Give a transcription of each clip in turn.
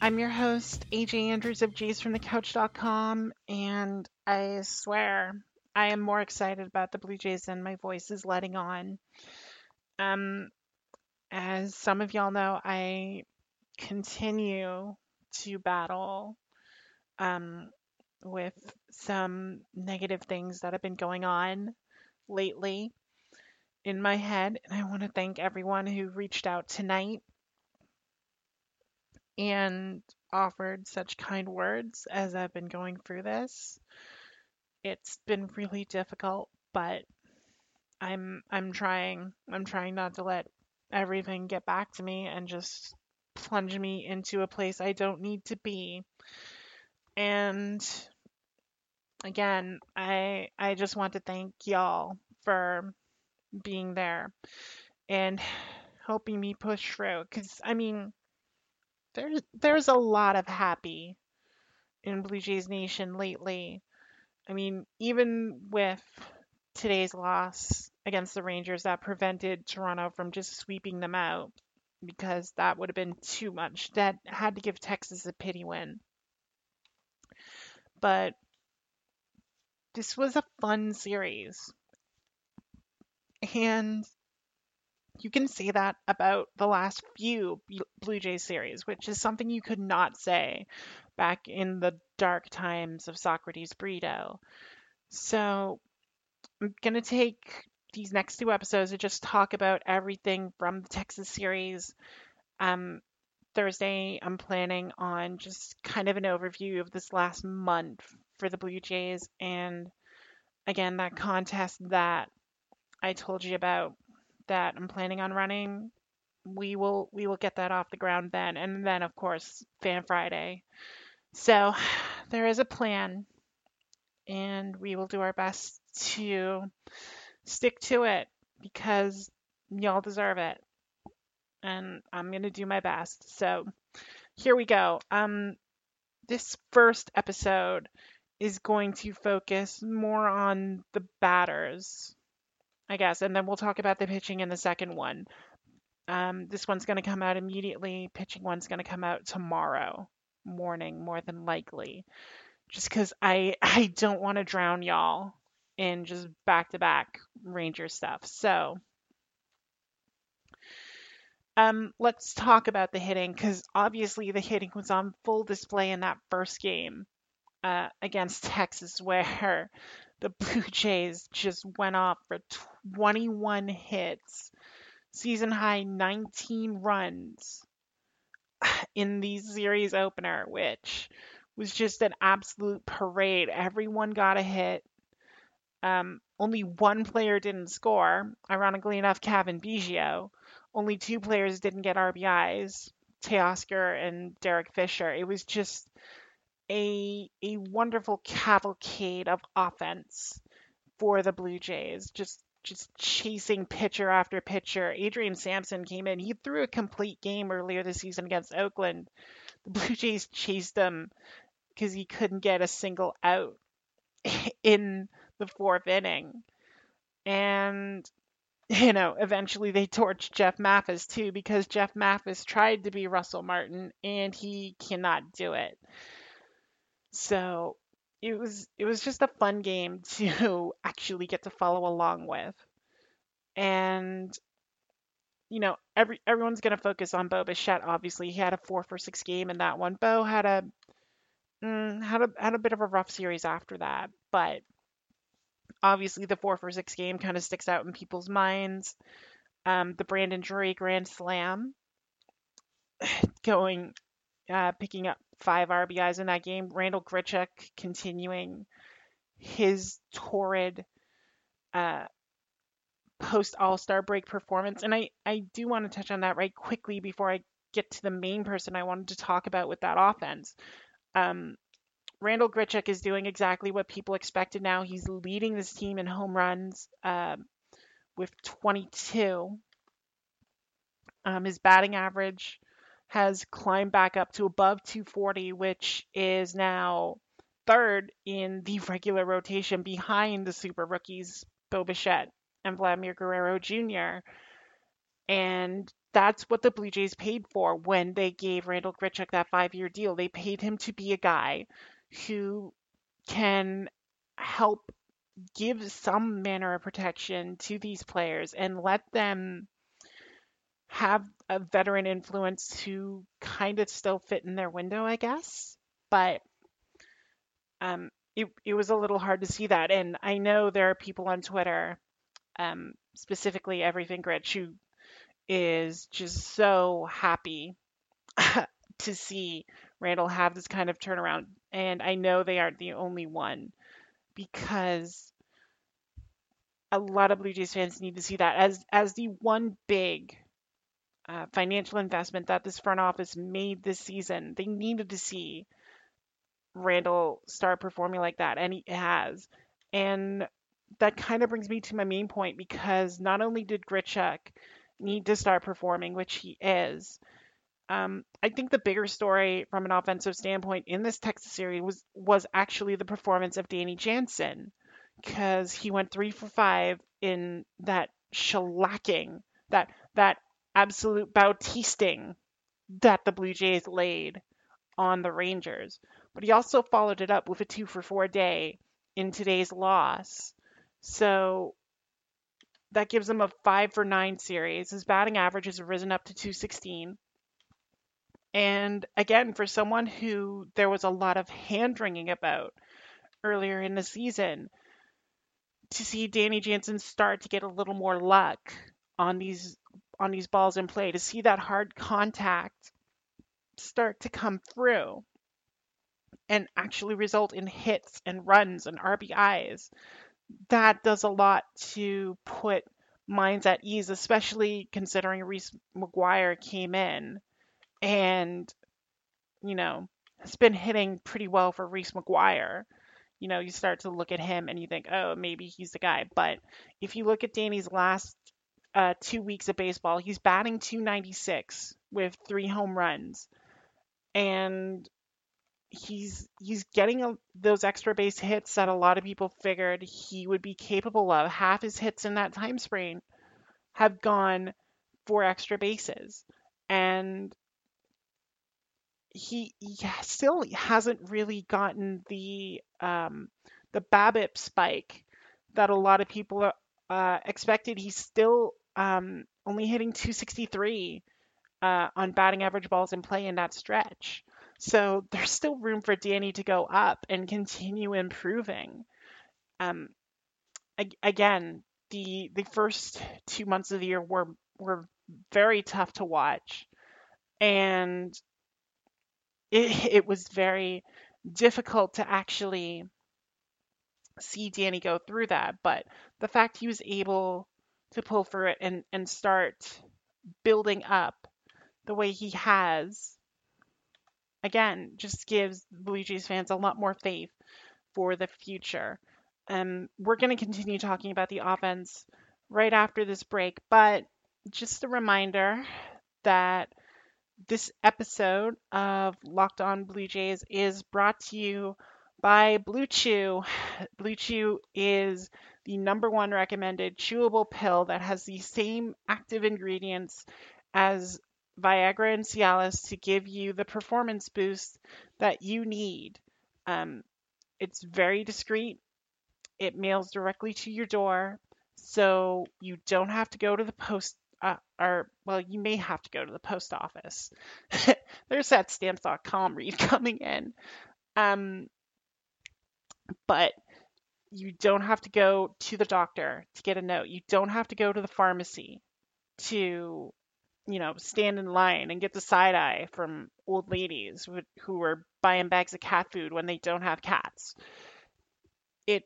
I'm your host, AJ Andrews of JaysFromTheCouch.com, and I swear I am more excited about the Blue Jays than my voice is letting on. Um, as some of y'all know, I continue to battle um, with some negative things that have been going on lately in my head. And I want to thank everyone who reached out tonight and offered such kind words as I've been going through this. It's been really difficult, but I'm I'm trying. I'm trying not to let everything get back to me and just plunge me into a place I don't need to be. And again, I I just want to thank y'all for being there and helping me push through cuz I mean there's there's a lot of happy in Blue Jays Nation lately. I mean, even with today's loss against the Rangers that prevented Toronto from just sweeping them out because that would have been too much. That had to give Texas a pity win. But this was a fun series. And you can say that about the last few Blue Jays series, which is something you could not say back in the dark times of Socrates Brito. So I'm going to take these next two episodes to just talk about everything from the Texas series. Um, Thursday, I'm planning on just kind of an overview of this last month for the Blue Jays and again, that contest that I told you about that I'm planning on running, we will we will get that off the ground then, and then of course Fan Friday. So there is a plan, and we will do our best to stick to it because y'all deserve it, and I'm gonna do my best. So here we go. Um, this first episode is going to focus more on the batters I guess. And then we'll talk about the pitching in the second one. Um, this one's going to come out immediately. Pitching one's going to come out tomorrow morning, more than likely. Just because I I don't want to drown y'all in just back to back Ranger stuff. So. Um, let's talk about the hitting because obviously the hitting was on full display in that first game uh, against Texas, where the Blue Jays just went off for 21 hits, season high 19 runs in the series opener, which was just an absolute parade. Everyone got a hit. Um, only one player didn't score. Ironically enough, Cavan Biggio. Only two players didn't get RBIs, Teoscar and Derek Fisher. It was just a a wonderful cavalcade of offense for the Blue Jays. Just just chasing pitcher after pitcher. Adrian Sampson came in. He threw a complete game earlier this season against Oakland. The Blue Jays chased him because he couldn't get a single out in the fourth inning. And you know, eventually they torched Jeff Mathis too because Jeff Mathis tried to be Russell Martin and he cannot do it. So it was it was just a fun game to actually get to follow along with. And you know, every everyone's gonna focus on Bo Bichette. Obviously, he had a four for six game in that one. Bo had a mm, had a had a bit of a rough series after that, but obviously the four for six game kind of sticks out in people's minds. Um, the Brandon Drury Grand Slam going uh, picking up five RBIs in that game. Randal Grichuk continuing his torrid uh, post All Star break performance. And I, I do want to touch on that right quickly before I get to the main person I wanted to talk about with that offense. Um, Randal Grichuk is doing exactly what people expected now. He's leading this team in home runs uh, with 22. Um, his batting average has climbed back up to above 240, which is now third in the regular rotation behind the super rookies, Bo Bichette and Vladimir Guerrero Jr. And that's what the Blue Jays paid for when they gave Randal Grichuk that five year deal. They paid him to be a guy who can help give some manner of protection to these players and let them have a veteran influence who kind of still fit in their window, I guess. But um, it, it was a little hard to see that. And I know there are people on Twitter, um, specifically Everything Gritch, who is just so happy to see Randal have this kind of turnaround. And I know they aren't the only one because a lot of Blue Jays fans need to see that as as the one big uh, financial investment that this front office made this season. They needed to see Randal start performing like that, and he has. And that kind of brings me to my main point because not only did Grichuk need to start performing, which he is, um, I think the bigger story from an offensive standpoint in this Texas series was was actually the performance of Danny Jansen because he went three for five in that shellacking, that that absolute bautisting that the Blue Jays laid on the Rangers. But he also followed it up with a two for four day in today's loss. So that gives him a five for nine series. His batting average has risen up to 216. And again, for someone who there was a lot of hand wringing about earlier in the season, to see Danny Jansen start to get a little more luck on these on these balls in play, to see that hard contact start to come through and actually result in hits and runs and RBIs, that does a lot to put minds at ease, especially considering Reese McGuire came in and, you know, has been hitting pretty well for Reese McGuire. You know, you start to look at him and you think, oh, maybe he's the guy. But if you look at Danny's last uh, two weeks of baseball, he's batting 296 with three home runs. And he's he's getting a, those extra base hits that a lot of people figured he would be capable of. Half his hits in that time frame have gone for extra bases, and he, he still hasn't really gotten the um, the BABIP spike that a lot of people uh, expected. He's still um, only hitting 263 uh, on batting average balls in play in that stretch. So there's still room for Danny to go up and continue improving. Um, again, the the first two months of the year were were very tough to watch, and it, it was very difficult to actually see Danny go through that. But the fact he was able to pull through it and, and start building up the way he has, again, just gives Blue Jays fans a lot more faith for the future. Um, we're going to continue talking about the offense right after this break, but just a reminder that this episode of Locked On Blue Jays is brought to you by Blue Chew. Blue Chew is the number one recommended chewable pill that has the same active ingredients as Viagra and Cialis to give you the performance boost that you need. Um, it's very discreet. It mails directly to your door, so you don't have to go to the post uh, or well, you may have to go to the post office. There's that stamps.com read coming in. Um, but you don't have to go to the doctor to get a note. You don't have to go to the pharmacy to, you know, stand in line and get the side eye from old ladies who are buying bags of cat food when they don't have cats. It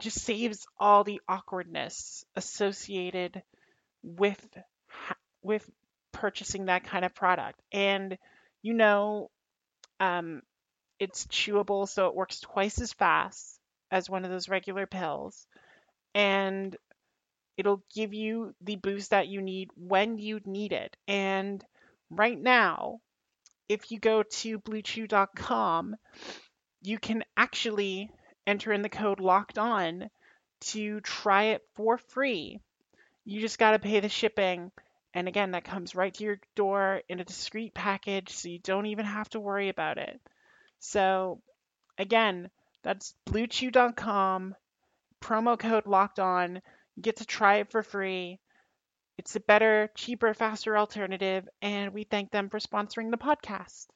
just saves all the awkwardness associated with with purchasing that kind of product. And you know, um, It's chewable, so it works twice as fast as one of those regular pills. And it'll give you the boost that you need when you need it. And right now, if you go to bluechew.com, you can actually enter in the code locked on to try it for free. You just got to pay the shipping. And again, that comes right to your door in a discreet package, so you don't even have to worry about it. So, again, that's bluechew.com, promo code locked on. You get to try it for free. It's a better, cheaper, faster alternative, and we thank them for sponsoring the podcast.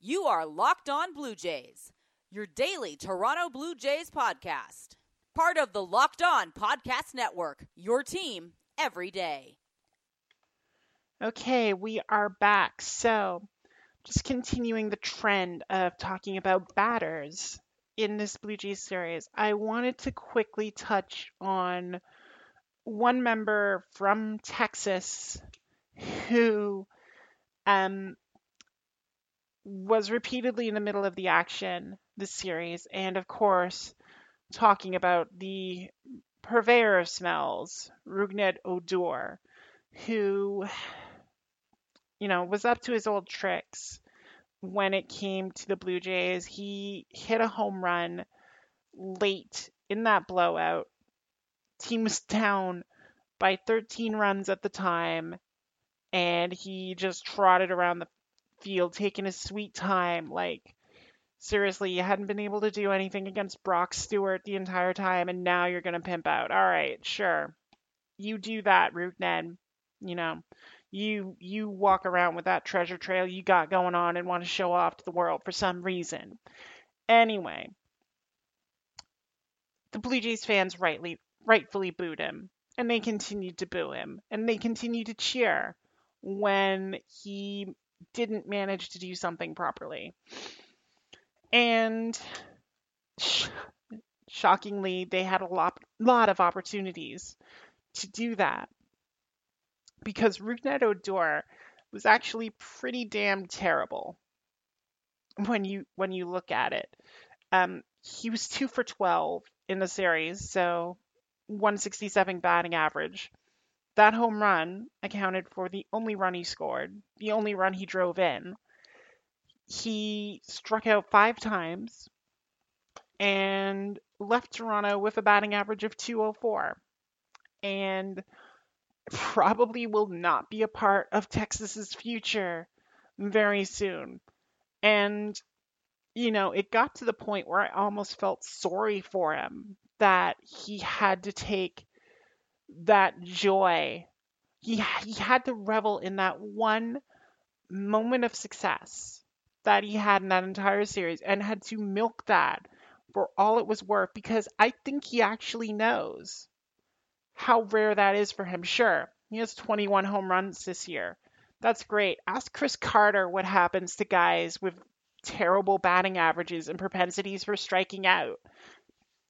You are Locked On Blue Jays, your daily Toronto Blue Jays podcast. Part of the Locked On Podcast Network, your team every day. Okay, we are back. So, just continuing the trend of talking about batters in this Blue Jays series, I wanted to quickly touch on one member from Texas who um, was repeatedly in the middle of the action this series, and of course, talking about the purveyor of smells, Rougned Odor, who, you know, was up to his old tricks when it came to the Blue Jays. He hit a home run late in that blowout. Team was down by 13 runs at the time, and he just trotted around the field taking his sweet time. Like, seriously, you hadn't been able to do anything against Brock Stewart the entire time, and now you're going to pimp out. All right, sure. You do that, Rougned. You know, you you walk around with that treasure trail you got going on and want to show off to the world for some reason. Anyway, the Blue Jays fans rightly rightfully booed him, and they continued to boo him, and they continued to cheer when he didn't manage to do something properly. And sh- shockingly, they had a lot, lot of opportunities to do that because Rougned Odor was actually pretty damn terrible when you when you look at it. Um, he was two for 12 in the series, so 167 batting average. That home run accounted for the only run he scored, the only run he drove in. He struck out five times and left Toronto with a batting average of 204. And probably will not be a part of Texas's future very soon. And you know, it got to the point where I almost felt sorry for him that he had to take that joy. He he had to revel in that one moment of success that he had in that entire series and had to milk that for all it was worth because I think he actually knows how rare that is for him. Sure, he has 21 home runs this year. That's great. Ask Chris Carter what happens to guys with terrible batting averages and propensities for striking out.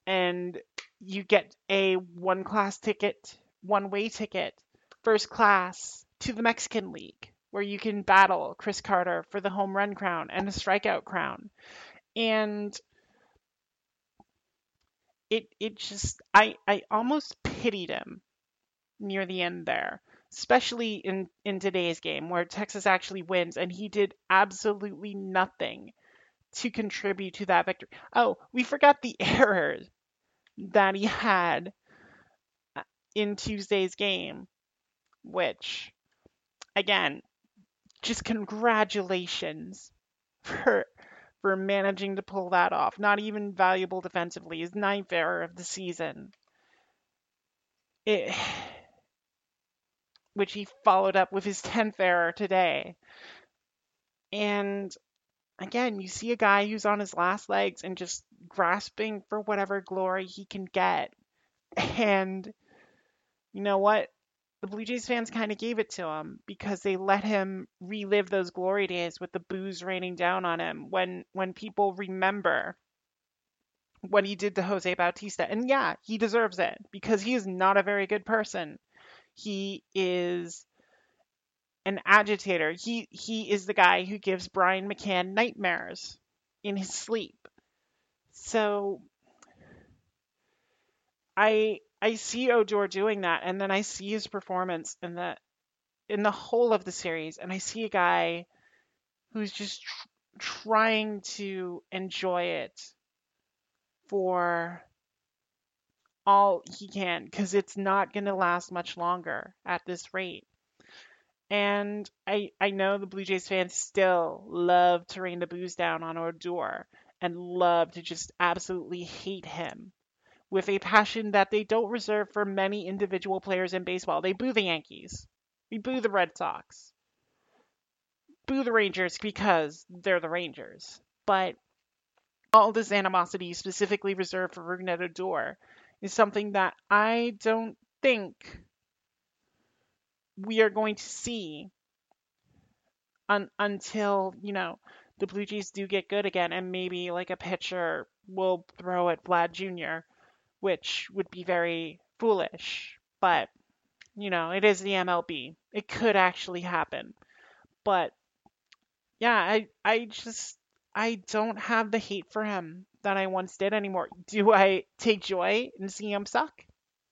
And you get a one class ticket, one way ticket, first class to the Mexican League, where you can battle Chris Carter for the home run crown and the strikeout crown. And it it just I I almost pitied him near the end there, especially in in today's game where Texas actually wins and he did absolutely nothing to contribute to that victory. Oh, we forgot the errors that he had uh, in Tuesday's game, which again, just congratulations for for managing to pull that off. Not even valuable defensively. His ninth error of the season. It, which he followed up with his 10th error today. And again, you see a guy who's on his last legs and just grasping for whatever glory he can get. And you know what? The Blue Jays fans kind of gave it to him because they let him relive those glory days with the boos raining down on him when when people remember what he did to Jose Bautista. And yeah, he deserves it because he is not a very good person. He is an agitator. He he is the guy who gives Brian McCann nightmares in his sleep. So I I see Odor doing that, and then I see his performance in the in the whole of the series, and I see a guy who's just tr- trying to enjoy it for all he can because it's not going to last much longer at this rate. And I I know the Blue Jays fans still love to rain the boos down on Odor and love to just absolutely hate him with a passion that they don't reserve for many individual players in baseball. They boo the Yankees. We boo the Red Sox. Boo the Rangers because they're the Rangers. But all this animosity specifically reserved for Rougned Odor is something that I don't think we are going to see un- until, you know, the Blue Jays do get good again and maybe like a pitcher will throw at Vlad Jr., which would be very foolish. But, you know, it is the MLB. It could actually happen. But yeah, I I just I don't have the hate for him that I once did anymore. Do I take joy in seeing him suck?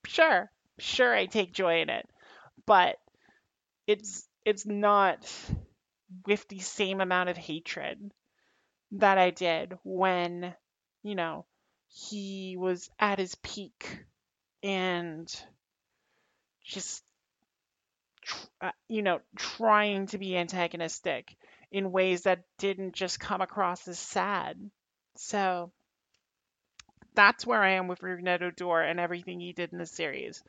Sure. Sure I take joy in it. But it's it's not with the same amount of hatred that I did when, you know, he was at his peak and just uh, you know trying to be antagonistic in ways that didn't just come across as sad. So that's where I am with Rougned Odor and everything he did in the series.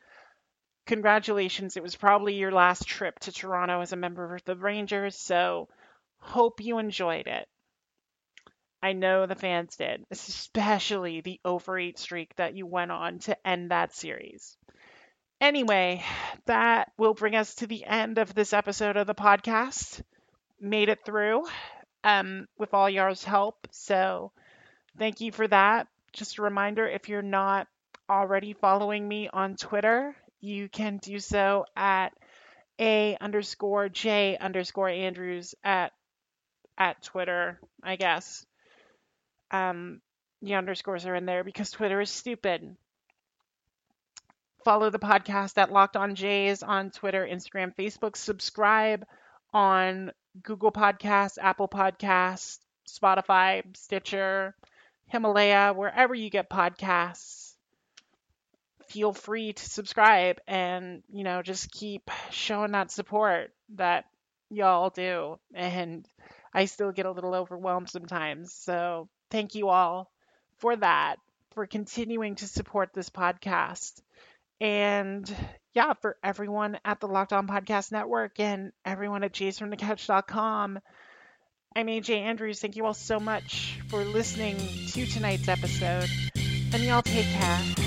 Congratulations, it was probably your last trip to Toronto as a member of the Rangers, so hope you enjoyed it. I know the fans did, especially the over 8 streak that you went on to end that series. Anyway, that will bring us to the end of this episode of the podcast made it through um, with all y'all's help. So thank you for that. Just a reminder if you're not already following me on Twitter, you can do so at a underscore j underscore Andrews at at Twitter, I guess. Um, the underscores are in there because Twitter is stupid. Follow the podcast at Locked On Jays on Twitter, Instagram, Facebook. Subscribe on Google Podcasts, Apple Podcasts, Spotify, Stitcher, Himalaya, wherever you get podcasts. Feel free to subscribe and, you know, just keep showing that support that y'all do. And I still get a little overwhelmed sometimes. So thank you all for that, for continuing to support this podcast. And yeah, for everyone at the Locked On Podcast Network and everyone at jaysfromthecouch.com, I'm AJ Andrews. Thank you all so much for listening to tonight's episode. And y'all take care.